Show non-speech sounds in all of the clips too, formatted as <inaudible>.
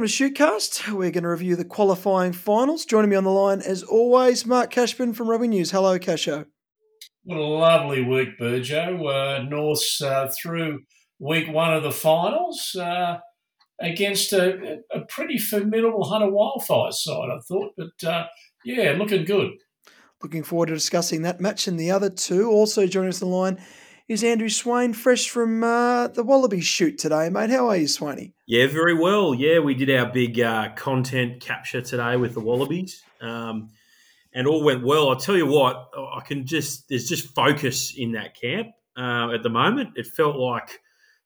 welcome to Shutecast. We're going to review the qualifying finals. Joining me on the line, as always, Mark Cashman from Rugby News. Hello, Casho. What a lovely week, Burjo. Uh, North's uh, through week one of the finals uh, against a, a, pretty formidable Hunter Wildfire side, I thought. But uh, yeah, looking good. Looking forward to discussing that match and the other two. Also joining us on the line is Andrew Swain, fresh from uh, the Wallaby shoot today, mate. How are you, Swainy? Yeah, very well. Yeah, we did our big uh, content capture today with the Wallabies, um, and all went well. I tell you what, I can just there's just focus in that camp uh, at the moment. It felt like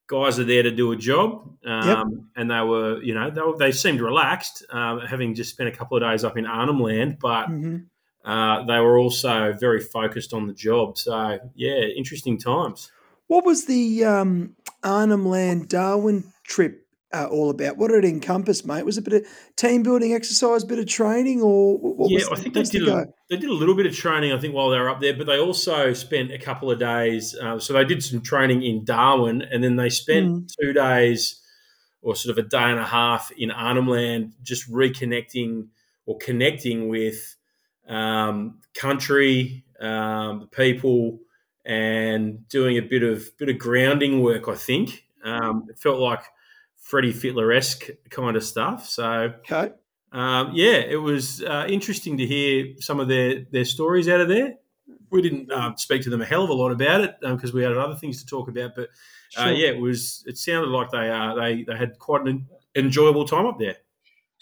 guys are there to do a job, um, yep. and they were, you know, they, were, they seemed relaxed, um, having just spent a couple of days up in Arnhem Land, but. Mm-hmm uh, they were also very focused on the job. So, yeah, interesting times. What was the um, Arnhem Land Darwin trip uh, all about? What did it encompass, mate? Was it a bit of team building exercise, bit of training, or what yeah? I think they did. A, they did a little bit of training, I think, while they were up there, but they also spent a couple of days. Uh, so they did some training in Darwin, and then they spent mm. two days, or sort of a day and a half, in Arnhem Land, just reconnecting or connecting with um, country, um, the people, and doing a bit of bit of grounding work. I think um, it felt like Freddie Fittler esque kind of stuff. So, okay. Um, yeah, it was uh, interesting to hear some of their their stories out of there. We didn't uh, speak to them a hell of a lot about it because um, we had other things to talk about. But uh, sure. yeah, it was. It sounded like they uh, they they had quite an enjoyable time up there.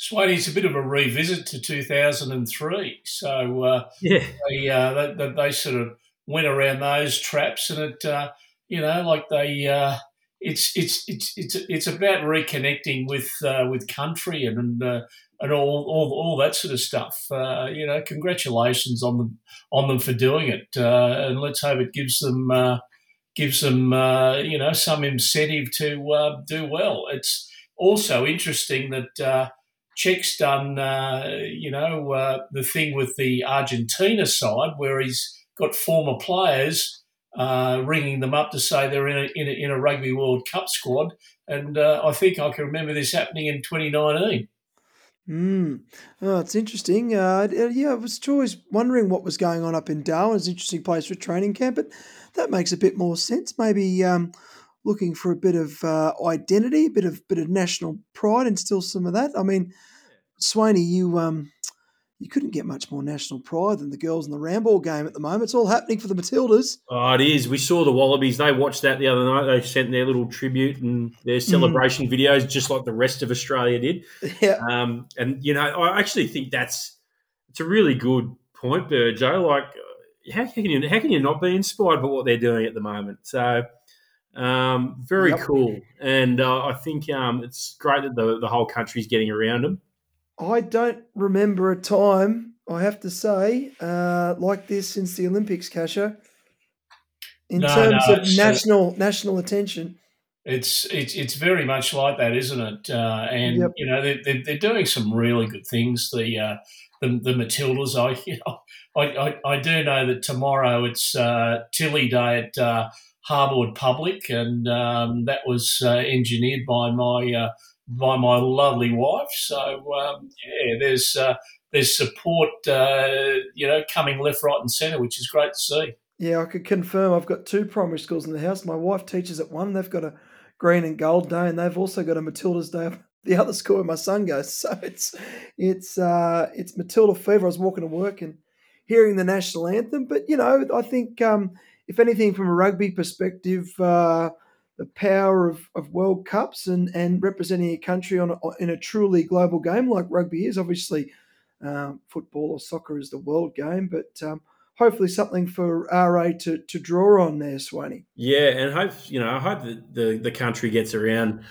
Swaney's a bit of a revisit to 2003. So uh, yeah, they, uh, they, they, sort of went around those traps, and it uh, you know like they uh, it's it's it's it's it's about reconnecting with uh, with country and and, uh, and all, all all that sort of stuff. you know, congratulations on them on them for doing it, and let's hope it gives them gives them you know some incentive to do well. It's also interesting that Czech's done, uh, you know, uh, the thing with the Argentina side where he's got former players uh, ringing them up to say they're in a, in a, in a Rugby World Cup squad. And uh, I think I can remember this happening in 2019. Mm. Oh, it's interesting. Uh, yeah, I was always wondering what was going on up in Darwin. It's an interesting place for training camp, but that makes a bit more sense. Maybe um, looking for a bit of uh, identity, a bit of bit of national pride, and still some of that. I mean, Swaney, you um, you couldn't get much more national pride than the girls in the Ramball game at the moment. It's all happening for the Matildas. Oh, it is. We saw the Wallabies. They watched that the other night. They sent their little tribute and their mm. celebration mm. videos, just like the rest of Australia did. <laughs> Yeah. Um, and you know, I actually think that's it's a really good point, Burjo. Like, how can you how can you not be inspired by what they're doing at the moment? So. Um, very yep. cool, and uh, I think um, it's great that the, the whole country's getting around them. I don't remember a time, I have to say, uh, like this since the Olympics, Casho. In no, terms no, of national uh, national attention. It's it's it's very much like that, isn't it? Uh, and yep. you know they're, they're doing some really good things. The uh, the, the Matildas, I <laughs> you know I, I, I, do know that tomorrow it's uh, Tilly Day at Harbord Public, and um, that was uh, engineered by my uh, by my lovely wife. So um, yeah, there's uh, there's support, uh, you know, coming left, right, and centre, which is great to see. Yeah, I could confirm. I've got two primary schools in the house. My wife teaches at one. They've got a green and gold day, and they've also got a Matilda's day. <laughs> The other school where my son goes, <laughs> so it's it's uh, it's Matilda fever. I was walking to work and hearing the national anthem, but you know, I think um, if anything, from a rugby perspective, uh, the power of, of World Cups and, and representing a country on a, in a truly global game like rugby is. Obviously, um, football or soccer is the world game, but um, hopefully something for RA to, to draw on there, Swaney. Yeah, and hope you know I hope that the, the country gets around.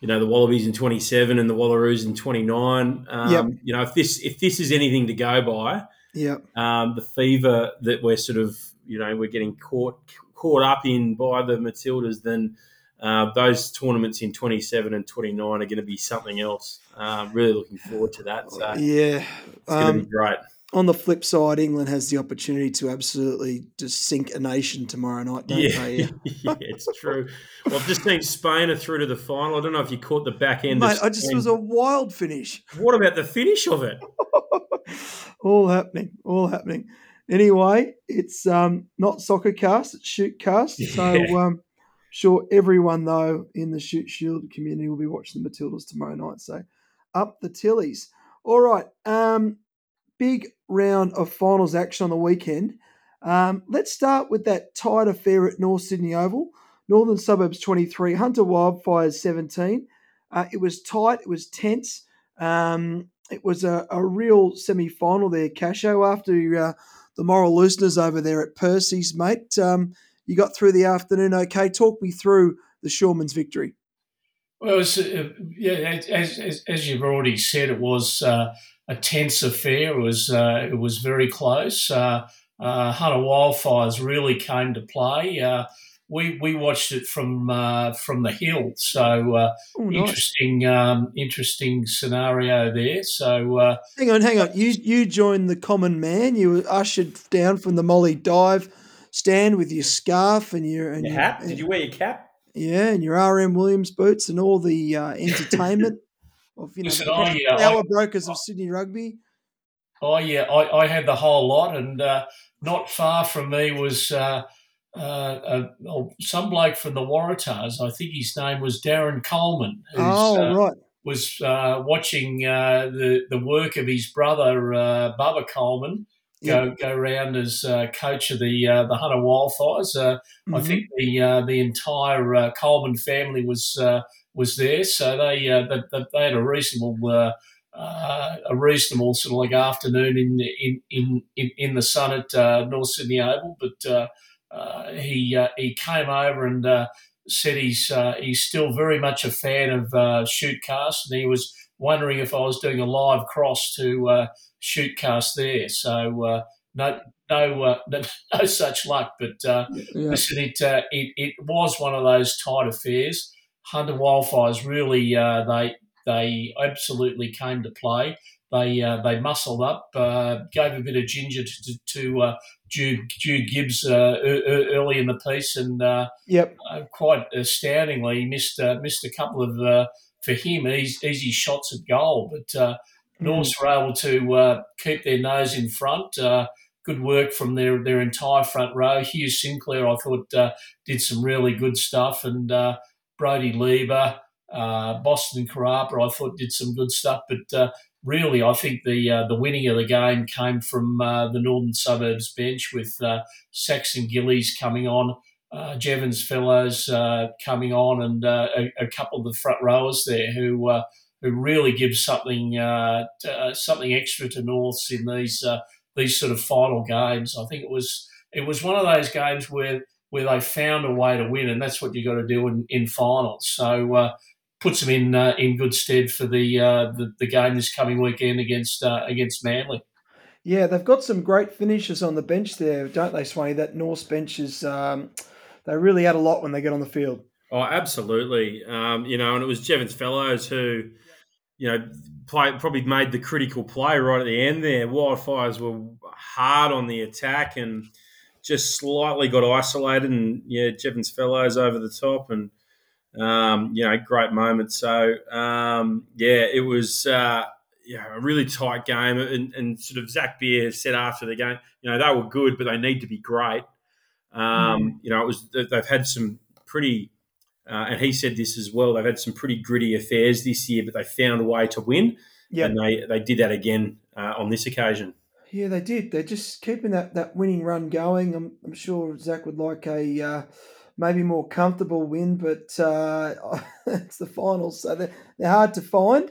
You know the Wallabies in twenty seven and the Wallaroos in twenty nine. Um, yep. You know if this if this is anything to go by, yeah, um, the fever that we're sort of you know we're getting caught caught up in by the Matildas, then uh, those tournaments in 27 and 29 are going to be something else. Uh, really looking forward to that. So yeah, it's going to be um, great. on the flip side, England has the opportunity to absolutely just sink a nation tomorrow night, don't yeah. they? <laughs> yeah, it's true. Well, I've just seen Spain are through to the final. I don't know if you caught the back end. Mate, I just was a wild finish. What about the finish of it? <laughs> all happening, all happening. Anyway, it's um, not soccer cast, it's Shute cast. <laughs> Yeah. So um, sure everyone though in the Shute Shield community will be watching the Matildas tomorrow night. So up the Tillies. All right. Um, big round of finals action on the weekend. Um, let's start with that tight affair at North Sydney Oval. Northern Suburbs 23, Hunter Wildfires 17. Uh, it was tight, it was tense. Um, it was a, a real semi final there, Casho, after uh, the moral looseners over there at Percy's, mate. Um, you got through the afternoon okay. Talk me through the Shoremen's victory. Well, was, uh, yeah, as, as, as, you've already said, it was uh, a tense affair. It was uh, it was very close. Uh, uh, Hunter Wildfires really came to play. Uh, we we watched it from uh, from the hill, so uh, Oh, nice. interesting um, interesting scenario there. So uh, Hang on, hang on. You you joined the common man. You were ushered down from the Mollie Dive stand with your scarf and your and Your your- hat? Did you wear your cap? yeah, and your RM Williams boots and all the uh, <laughs> entertainment of you know Listen, the I, uh, power I- brokers of Sydney Rugby. I yeah, I, I had the whole lot, and uh, not far from me was uh, uh, oh, some bloke from the Waratahs. I think his name was Darren Coleman. Who's, Oh uh, right, was uh, watching uh, the the work of his brother uh, Bubba Coleman go go round as uh, coach of the uh, the Hunter Wildfires. Uh, I think the uh, the entire uh, Coleman family was uh, was there, so they uh, they, they- had a reasonable. Uh, uh, a reasonable sort of like afternoon in in in in, the sun at uh, North Sydney Oval, but uh, he uh, he came over and uh, said he's uh, he's still very much a fan of uh, Shutecast, and he was wondering if I was doing a live cross to uh, Shutecast there. So uh, no no, uh, <laughs> no no such luck, but uh, yeah, listen, it, uh, it it was one of those tight affairs. Hunter Wildfires really uh, they they absolutely came to play. They uh, they muscled up, uh, gave a bit of ginger to, to, uh, Jude, Jude Gibbs uh, early in the piece, and uh, yep, uh, quite astoundingly, missed uh, missed a couple of uh, for him easy, easy shots at goal. But uh, Norths were able to uh, keep their nose in front. Uh, good work from their their entire front row. Hugh Sinclair, I thought, uh, did some really good stuff, and uh, Brody Lieber, uh, Boston Carapa, I thought did some good stuff. But uh, really, I think the uh, the winning of the game came from uh, the Northern Suburbs bench with uh, Saxon Gillies coming on uh, Jevons Fellows uh, coming on, and uh, a, a couple of the front rowers there who who really give something something extra to Norths in these these sort of final games. I think it was it was one of those games where where they found a way to win, and that's what you got to do in, in finals. So. Puts them in uh, in good stead for the, uh, the the game this coming weekend against uh, against Manly. yeah. They've got some great finishers on the bench there, don't they, Swanee? That Norths bench is um, they really add a lot when they get on the field. Oh, absolutely. Um, you know, and it was Jevons Fellows who, you know, play, probably made the critical play right at the end there. Wildfires were hard on the attack and just slightly got isolated, and yeah, Jevons Fellows over the top, and um, you know, great moment. So um, yeah, it was. Uh, yeah, a really tight game, and, and sort of Zach Beer said after the game, you know, they were good, but they need to be great. Um, You know, it was they've had some pretty, uh, and he said this as well. They've had some pretty gritty affairs this year, but they found a way to win, Yeah, and they they did that again uh, on this occasion. Yeah, they did. They're just keeping that, that winning run going. I'm, I'm sure Zach would like a uh, maybe more comfortable win, but uh, <laughs> it's the finals, so they're, they're hard to find.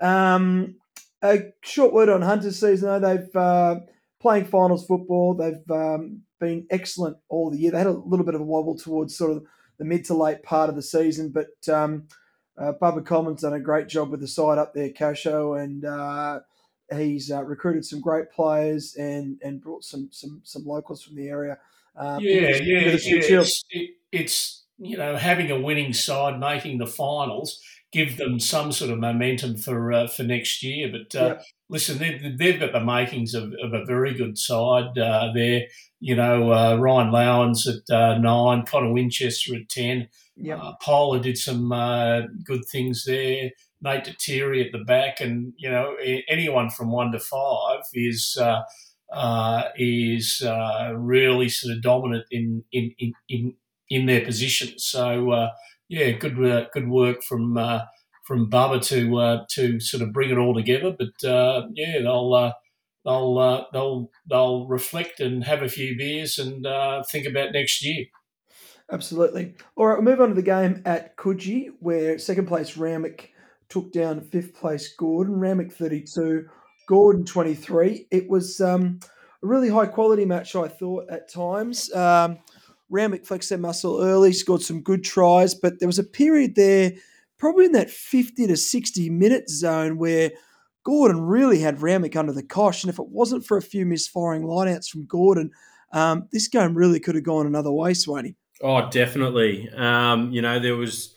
Um, a short word on Hunters season, though. They've uh, playing finals football. They've um, been excellent all the year. They had a little bit of a wobble towards sort of the mid to late part of the season, but um, uh, Bubba Coleman's done a great job with the side up there, Casho, and uh, he's uh, recruited some great players and and brought some some some locals from the area. Um, yeah, yeah, yeah. It's, it, it's you know having a winning side making the finals give them some sort of momentum for uh, for next year. But uh, listen, they've, they've, got the makings of, of a very good side uh, there. You know, uh, Ryan Lowens at uh, nine, Connor Winchester at ten. Yep. Uh, Polar did some good things there. Nate Deteri at the back, and you know anyone from one to five is is really sort of dominant in in in in, their position. So yeah, good uh, good work from uh, from Bubba to uh, to sort of bring it all together. But uh, yeah, they'll uh, they'll uh, they'll they'll reflect and have a few beers and think about next year. Absolutely. All right, we'll move on to the game at Coogee, where second place Randwick took down fifth place Gordon. Randwick 32, Gordon 23. It was um, a really high quality match, I thought, at times. Um, flexed their muscle early, scored some good tries, but there was a period there, probably in that 50 to 60 minute zone, where Gordon really had Randwick under the cosh. And if it wasn't for a few misfiring lineouts from Gordon, um, this game really could have gone another way, Swaney. Oh, definitely. Um, you know, there was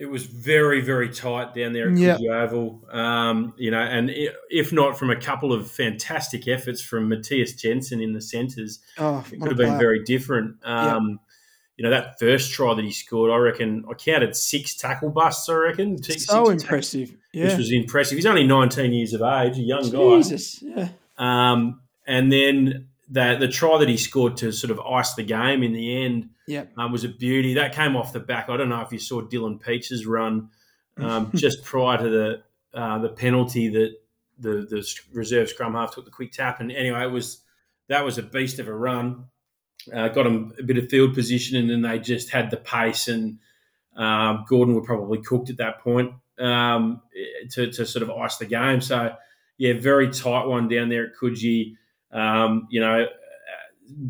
it was very, very tight down there at. Coogee Oval. Um, you know, and if not from a couple of fantastic efforts from Matthias Jensen in the centres, Oh, it could have been player. very different. Um, You know, that first try that he scored, I reckon I counted six tackle busts. I reckon Six- so six impressive. which Yeah. was impressive. He's only 19 years of age, a young guy. Jesus. Yeah. Um, and then the the try that he scored to sort of ice the game in the end Yeah. um, was a beauty. That came off the back. I don't know if you saw Dylan Pietsch's run um, <laughs> just prior to the uh, the penalty that the the reserve scrum half took the quick tap. And anyway, it was that was a beast of a run. Uh, got him a bit of field position, and then they just had the pace. And um, Gordon were probably cooked at that point um, to, to sort of ice the game. So yeah, very tight one down there at Coogee. Um, you know,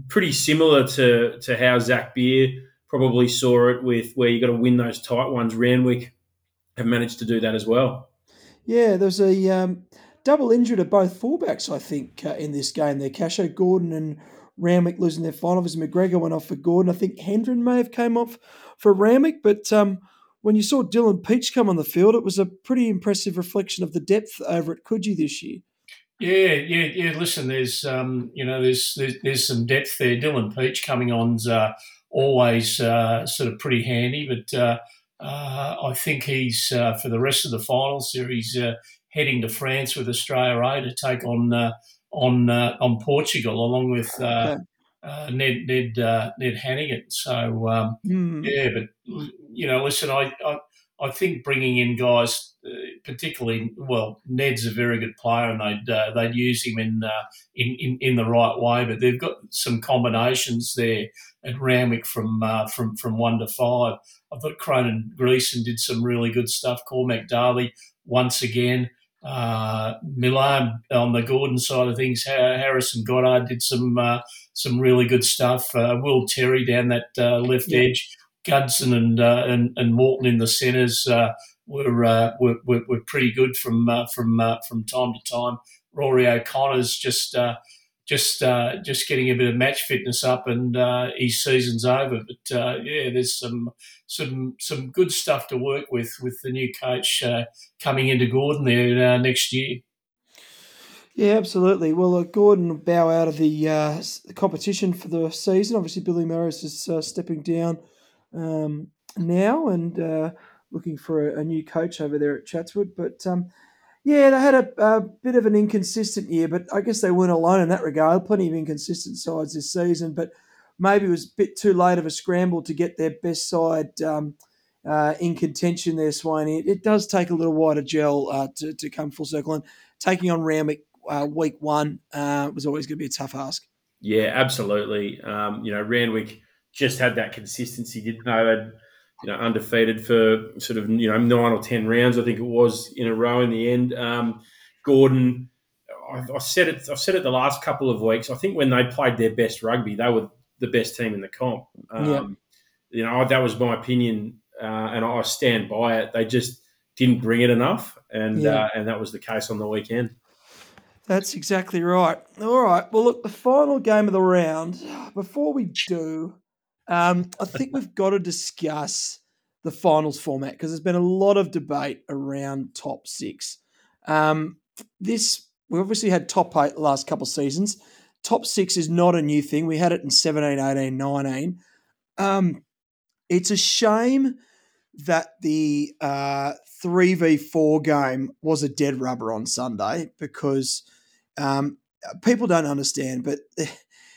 pretty similar to to how Zach Beer probably saw it with where you got to win those tight ones. Randwick have managed to do that as well. Yeah, there's a um, double injury to both fullbacks, I think, uh, in this game there. Casho Gordon and Randwick losing their final as McGregor went off for Gordon. I think Hendren may have came off for Randwick, but um, when you saw Dylan Pietsch come on the field, it was a pretty impressive reflection of the depth over at Coogee this year. Yeah, yeah, yeah. Listen, there's um, you know, there's, there's there's some depth there. Dylan Pietsch coming on's uh, always uh, sort of pretty handy, but uh, uh, I think he's uh, for the rest of the final series uh, heading to France with Australia A to take on uh, on uh, on Portugal along with uh, uh, Ned Ned uh, Ned Hanigan. So um, Hmm. yeah, but you know, listen, I I, I think bringing in guys, uh, particularly well, Ned's a very good player, and they'd uh, they'd use him in, uh, in in in the right way. But they've got some combinations there at Randwick from uh, from from one to five. I thought Cronin Greason did some really good stuff. Cormac Darley once again. Uh, Milan on the Gordon side of things, Ha- Harrison Goddard did some uh, some really good stuff. Uh, Will Terry down that uh, left Yeah. edge, Gudson and uh, and and Morton in the centres uh, were, uh, were were were pretty good from uh, from uh, from time to time. Rory O'Connor's just uh, just just getting a bit of match fitness up, and his season's over. But yeah, there's some some some good stuff to work with with the new coach coming into Gordon there next year. Yeah, absolutely. Well, uh, Gordon bow out of the, uh, competition for the season. Obviously, Billy Morris is uh, stepping down um, now and uh, looking for a, a new coach over there at Chatswood. But um, yeah, they had a, a bit of an inconsistent year, but I guess they weren't alone in that regard. Plenty of inconsistent sides this season, but maybe it was a bit too late of a scramble to get their best side um, uh, in contention there, Swaney. It, it does take a little while to gel uh, to, to come full circle. And taking on Randwick uh, week one uh, was always going to be a tough ask. Yeah, absolutely. Um, you know, Randwick just had that consistency, didn't they? They'd, you know, undefeated for sort of, you know, nine or 10 rounds, I think it was, in a row in the end. Um, Gordon, I, I said it, I've said it the last couple of weeks. I think when they played their best rugby, they were the best team in the comp. Um, Yeah. You know, that was my opinion, uh, and I stand by it. They just didn't bring it enough, and Yeah. uh, and that was the case on the weekend. That's exactly right. All right. Well, look, the final game of the round. Before we do, um, I think we've got to discuss the finals format because there's been a lot of debate around top six. Um, this we obviously had top eight the last couple of seasons. Top six is not a new thing. We had it in 17, 18, 19. Um, it's a shame that the uh, 3v4 game was a dead rubber on Sunday because um, people don't understand, but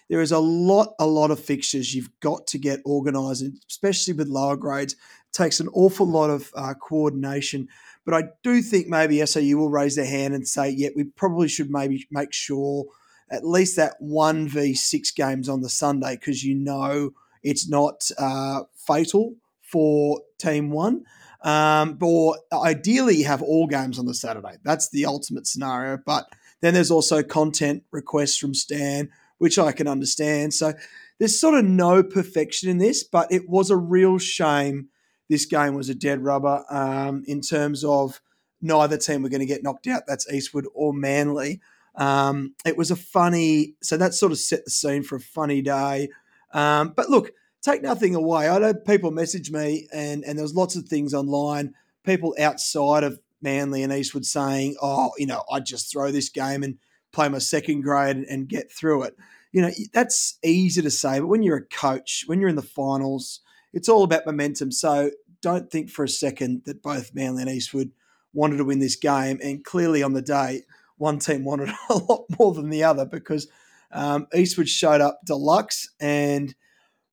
there is a lot, a lot of fixtures you've got to get organised, especially with lower grades. It takes an awful lot of uh, coordination. But I do think maybe SAU will raise their hand and say, yeah, we probably should maybe make sure at least that 1v6 games on the Sunday because you know it's not uh, fatal for team one. Um, or ideally, have all games on the Saturday. That's the ultimate scenario. But then there's also content requests from Stan, which I can understand. So there's sort of no perfection in this, but it was a real shame this game was a dead rubber um, in terms of neither team were going to get knocked out. That's Eastwood or Manly. Um, it was a funny, so that sort of set the scene for a funny day. Um, but look, take nothing away. I know people message me, and and there was lots of things online. People outside of Manly and Eastwood saying, "Oh, you know, I just throw this game and play my second grade and, and get through it." You know, that's easy to say, but when you're a coach, when you're in the finals, it's all about momentum. So don't think for a second that both Manly and Eastwood wanted to win this game. And clearly on the day, one team <laughs> wanted a lot more than the other because um, Eastwood showed up deluxe and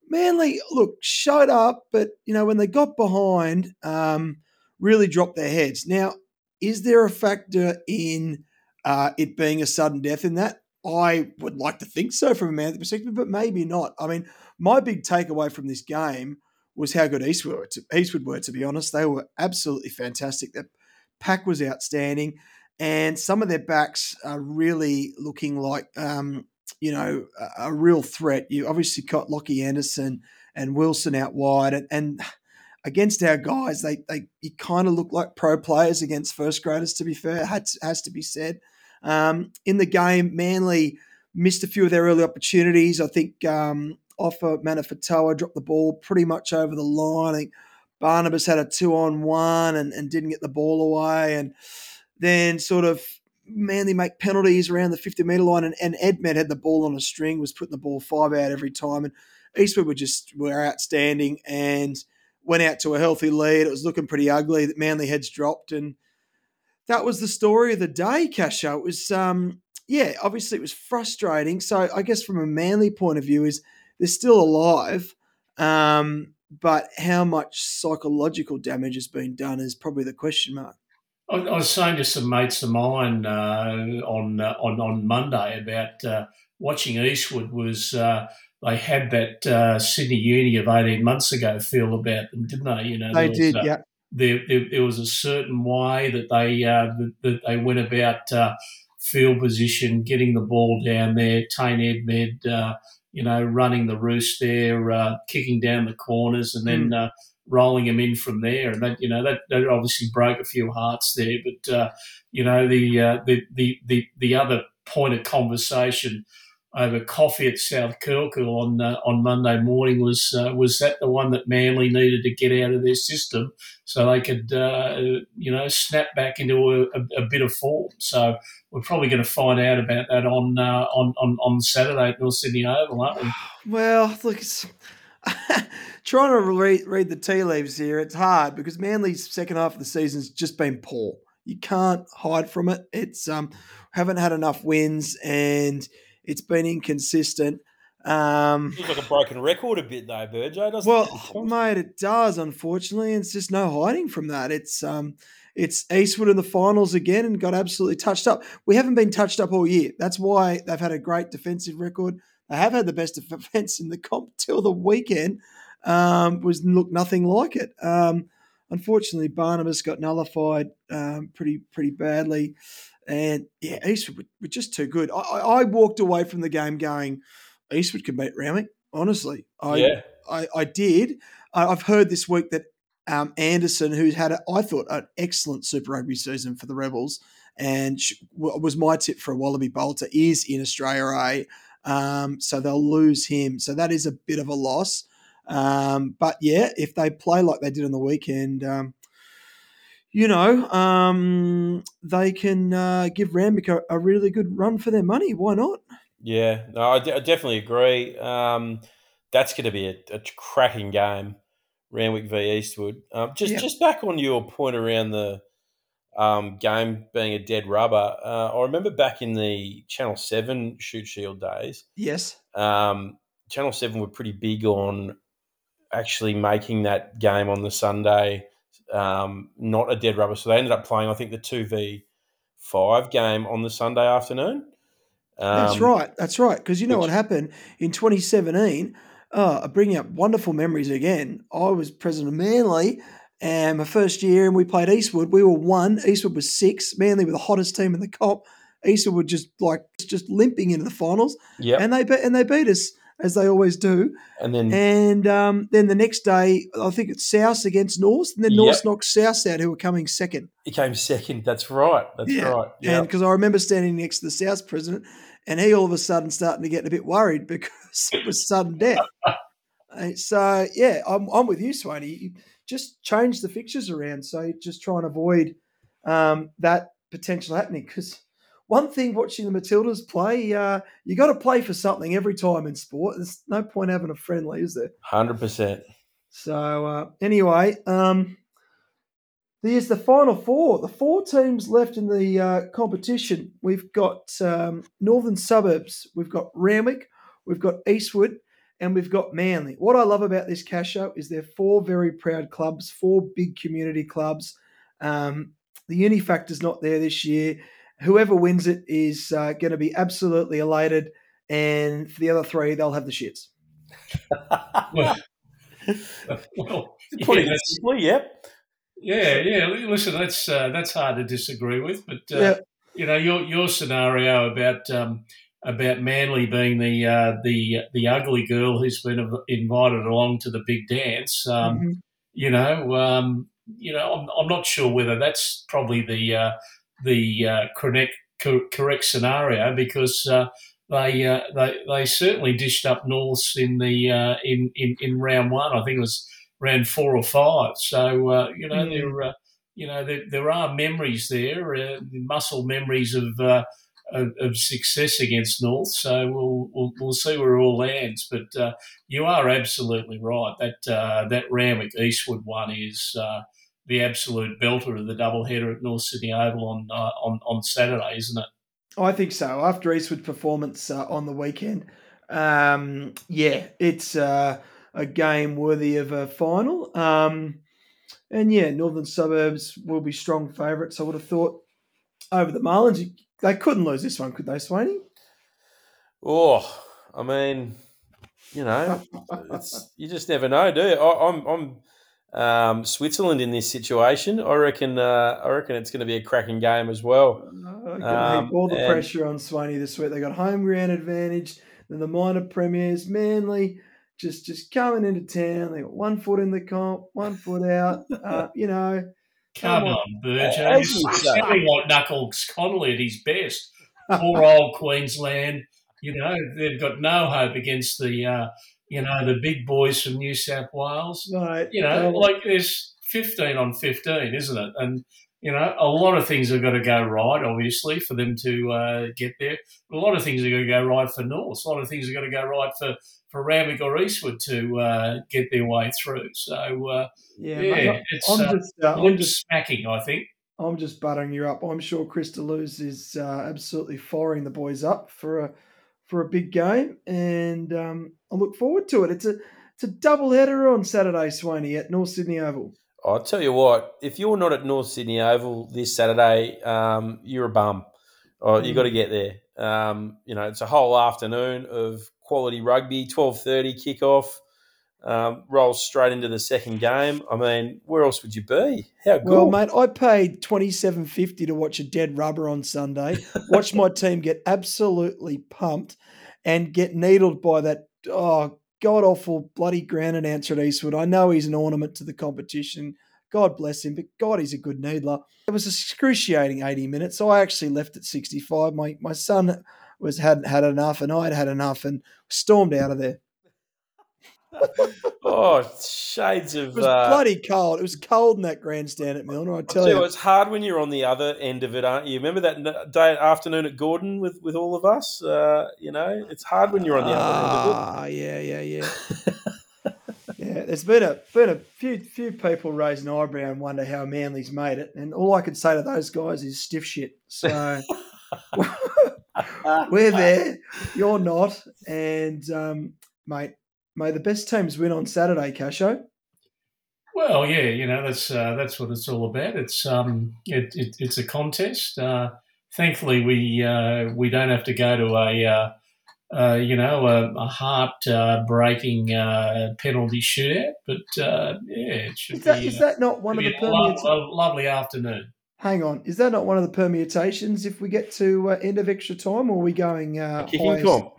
Manly, look, showed up, but you know when they got behind, um, really dropped their heads. Now, is there a factor in uh, it being a sudden death in that? I would like to think so from a Manly perspective, but maybe not. I mean, my big takeaway from this game was how good Eastwood were. To, Eastwood were, to be honest, they were absolutely fantastic. The pack was outstanding, and some of their backs are really looking like um, you know a, a, real threat. You obviously got Lachie Anderson and Wilson out wide, and, and against our guys, they they kind of look like pro players against first graders. To be fair, has has to be said. Um, in the game, Manly missed a few of their early opportunities. I think um, Offa Manafatoa dropped the ball pretty much over the line. I think Barnabas had a two on one and, and didn't get the ball away. And then sort of Manly make penalties around the 50 metre line. And, and Edmed had the ball on a string, was putting the ball five out every time. And Eastwood were just were outstanding and went out to a healthy lead. It was looking pretty ugly. That Manly heads dropped. And that was the story of the day, Casho. It was, um, yeah, obviously it was frustrating. So I guess from a Manly point of view is – they're still alive. Um, but how much psychological damage has been done is probably the question mark. I, I was saying to some mates of mine uh, on uh, on on Monday about uh, watching Eastwood was uh, they had that uh, Sydney Uni of eighteen months ago feel about them, didn't they? You know, they did. Yeah. There, there, there, was a certain way that they uh, that, that, they went about field position, getting the ball down there. Tane Edmed you know, running the roost there, uh, kicking down the corners, and then mm. uh, rolling them in from there. And that, you know, that, that obviously broke a few hearts there. But uh, you know, the, uh, the the the the other point of conversation over coffee at South Curl Curl on uh, on Monday morning was uh, was that the one that Manly needed to get out of their system so they could uh, you know snap back into a, a, a, bit of form. So we're probably going to find out about that on uh, on, on on Saturday at North Sydney Oval, aren't we? <sighs> Well, look, it's <laughs> trying to read, read the tea leaves here. It's hard because Manly's second half of the season's just been poor. You can't hide from it. It's um haven't had enough wins and it's been inconsistent. Um, Feels like a broken record a bit though, Burjo, doesn't well, it? mate, it does. Unfortunately, And it's just no hiding from that. It's um, it's Eastwood in the finals again and got absolutely touched up. We haven't been touched up all year. That's why they've had a great defensive record. They have had the best defense in the comp <laughs> till the weekend. Um, was looked nothing like it. Um, unfortunately, Barnabas got nullified um, pretty pretty badly. And yeah, Eastwood were just too good. I, I walked away from the game going, Eastwood can beat Rowing. Honestly, I, yeah. I, I did. I've heard this week that um, Anderson, who's had, a, I thought, an excellent Super Rugby season for the Rebels, and was my tip for a Wallaby Bolter, is in Australia A. Um, so they'll lose him. So that is a bit of a loss. Um, but yeah, if they play like they did on the weekend, um, you know, um, they can uh, give Randwick a, a, really good run for their money. Why not? Yeah, no, I, d- I definitely agree. Um, that's going to be a, a, cracking game, Randwick v Eastwood. Um, just yeah. just back on your point around the um, game being a dead rubber. Uh, I remember back in the Channel Seven Shute Shield days. Yes. Um, Channel Seven were pretty big on actually making that game on the Sunday um, not a dead rubber. So they ended up playing, I think, the two v five game on the Sunday afternoon. That's um, right. That's right. Because you know which, what happened in 2017. Oh, bringing up wonderful memories again. I was president of Manly, and my first year, and we played Eastwood. We were one. Eastwood was six. Manly were the hottest team in the comp. Eastwood were just like just limping into the finals. Yeah, and they and they beat us as they always do. And then and um, then the next day, I think it's South against North, and then North yep. knocked South out, who were coming second. He came second. That's right. That's yeah. right. Yep. And because I remember standing next to the South president, and he all of a sudden starting to get a bit worried <laughs> because it was sudden death. so yeah, I'm, I'm with you, Swaney. just change the fixtures around, so just try and avoid um, that potential happening because one thing watching the Matildas play, uh, you got to play for something every time in sport. There's no point having a friendly, is there? Hundred percent. So uh, anyway, um, there's the final four. The four teams left in the uh, competition. We've got um, Northern Suburbs, we've got Randwick, we've got Eastwood, and we've got Manly. What I love about this Casho is they're four very proud clubs, four big community clubs. Um, the uni factor's not there this year whoever wins it is uh, going to be absolutely elated, and for the other three, they'll have the shits. <laughs> well, well yeah, simply, yep. Yeah, yeah. Listen, that's uh, that's hard to disagree with, but uh, yeah. you know your your scenario about um, about Manly being the uh, the the ugly girl who's been invited along to the big dance. Um, mm-hmm. You know, um, you know, I'm, I'm not sure whether that's probably the uh, the uh, correct correct scenario because uh, they, uh, they they certainly dished up North in the uh, in, in in round one. I think it was round four or five. So uh, you know mm. there uh, you know there, there are memories there, muscle memories of, of, of. success against North, so we'll, we'll, we'll see where it all lands. But you are absolutely right that that Randwick Eastwood one is the absolute belter of the double header at North Sydney Oval on uh, on on Saturday, isn't it? I think so. After Eastwood's performance uh, on the weekend, um, yeah, it's uh, a game worthy of a final. Um, and yeah, Northern Suburbs will be strong favourites. I would have thought over the Marlins. They couldn't lose this one, could they, Swaney? Oh, I mean, you know, <laughs> you just never know, do you? I, I'm, I'm um, Switzerland in this situation. I reckon. Uh, I reckon it's going to be a cracking game as well. Um, all the and, pressure on Swaney this week. They got home ground advantage. Then the minor premiers, Manly, just just coming into town. They got one foot in the comp, one foot out. Uh, <laughs> you know. Come, come on, Burger. He's sounding like Knuckles Connolly at his best. Poor old Queensland. You know, they've got no hope against the uh, you know, the big boys from New South Wales. Right. You know, like there's 15 on 15, isn't it? And, you know, a lot of things have got to go right, obviously, for them to uh, get there. But a lot of things are going to go right for North. A lot of things are going to go right for, for Randwick or Eastwood to uh, get their way through. So, uh, yeah, yeah it's I'm uh, just, uh, I'm just smacking, I think. I'm just buttering you up. I'm sure Chris Deleuze is uh, absolutely firing the boys up for a for a big game, and um, I look forward to it. It's a it's a double header on Saturday, Swaney, at North Sydney Oval. I'll tell you what, if you're not at North Sydney Oval this Saturday, um, you're a bum. Oh, you got to get there. Um, you know, it's a whole afternoon of quality rugby. Twelve thirty kickoff um, rolls straight into the second game. I mean, where else would you be? How good? Well, mate, I paid twenty seven fifty to watch a dead rubber on Sunday. <laughs> watch my team get absolutely pumped and get needled by that oh god awful bloody ground announcer at Eastwood. I know he's an ornament to the competition. God bless him, but God, he's a good needler. It was excruciating 80 minutes. So I actually left at 65. My my son was hadn't had enough, and I'd had enough, and stormed out of there. Oh, shades of. It was uh, bloody cold. It was cold in that grandstand at Millner. I tell tell you, you. it's hard when you're on the other end of it, aren't you? Remember that day afternoon at Gordon with, with all of us? Uh, you know, it's hard when you're on the other end of it. Ah, yeah, yeah, yeah. <laughs> yeah, there's been a been a few few people raise an eyebrow and wonder how Manly's made it, and all I can say to those guys is stiff shit. So <laughs> we're there, you're not, and um, mate, may the best teams win on Saturday, Casho. Well, yeah, you know that's uh, that's what it's all about. It's um, it, it, it's a contest. Uh, thankfully, we uh, we don't have to go to a uh, uh, you know a, a heart uh, breaking uh, penalty shootout. But uh, yeah, it should Is that be, is uh, that not one of the a lo- permutations? lo- lovely afternoon. Hang on, is that not one of the permutations? If we get to uh, end of extra time, or are we going uh, Kicking highest- comp.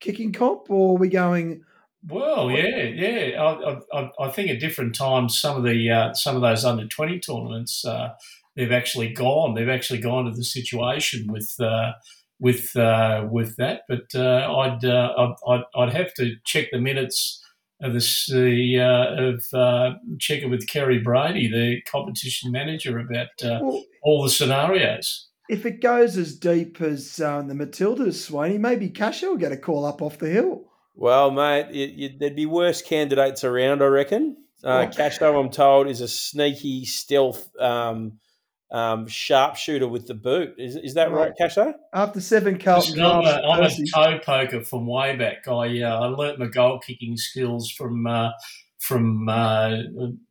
kicking comp, or are we going? Well, yeah, yeah. I, I, I think at different times, some of the uh, some of those under twenty tournaments, uh, they've actually gone. They've actually gone to the situation with uh, with uh, with that. But uh, I'd, uh, I'd I'd I'd have to check the minutes of this the uh, of uh, check it with Kerry Brady, the competition manager, about uh, Well, all the scenarios. if it goes as deep as um, the Matildas, Swaney, maybe Casher will get a call up off the hill. Well, mate, you, you, there'd be worse candidates around, I reckon. Uh. Casho, I'm told, is a sneaky stealth um, um, sharpshooter with the boot. Is, is that right, Casho? After seven Carlton I'm, drafts, a, I'm a toe poker from way back. I uh, I learnt my goal kicking skills from uh, from uh,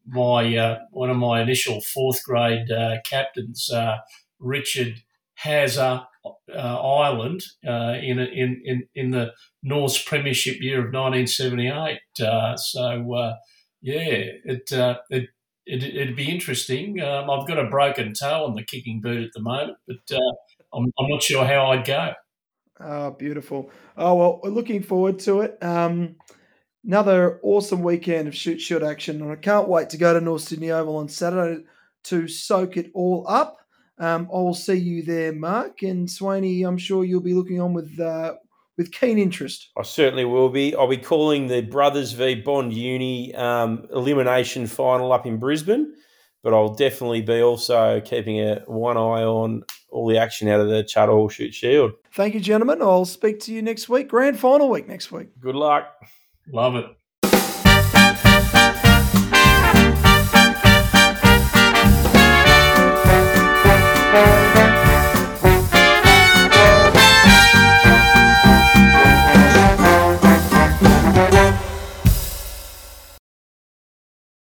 my uh, one of my initial fourth grade uh, captains, uh, Richard Hazza uh, Ireland, uh, in, in in in the North's Premiership year of 1978. Uh, so uh, yeah, it uh, it. It, it'd be interesting. Um, I've got a broken toe on the kicking boot at the moment, but uh, I'm, I'm not sure how I'd go. Oh, beautiful. Oh, well, we're looking forward to it. Um, another awesome weekend of shoot shoot action. And I can't wait to go to North Sydney Oval on Saturday to soak it all up. Um, I will see you there, Mark. And Swaney, I'm sure you'll be looking on with uh, with keen interest. I certainly will be. I'll be calling the Brothers v Bond Uni um, elimination final up in Brisbane, but I'll definitely be also keeping a one eye on all the action out of the Charter Hall Shute Shield. Thank you, gentlemen. I'll speak to you next week. Grand final week next week. Good luck. Love it.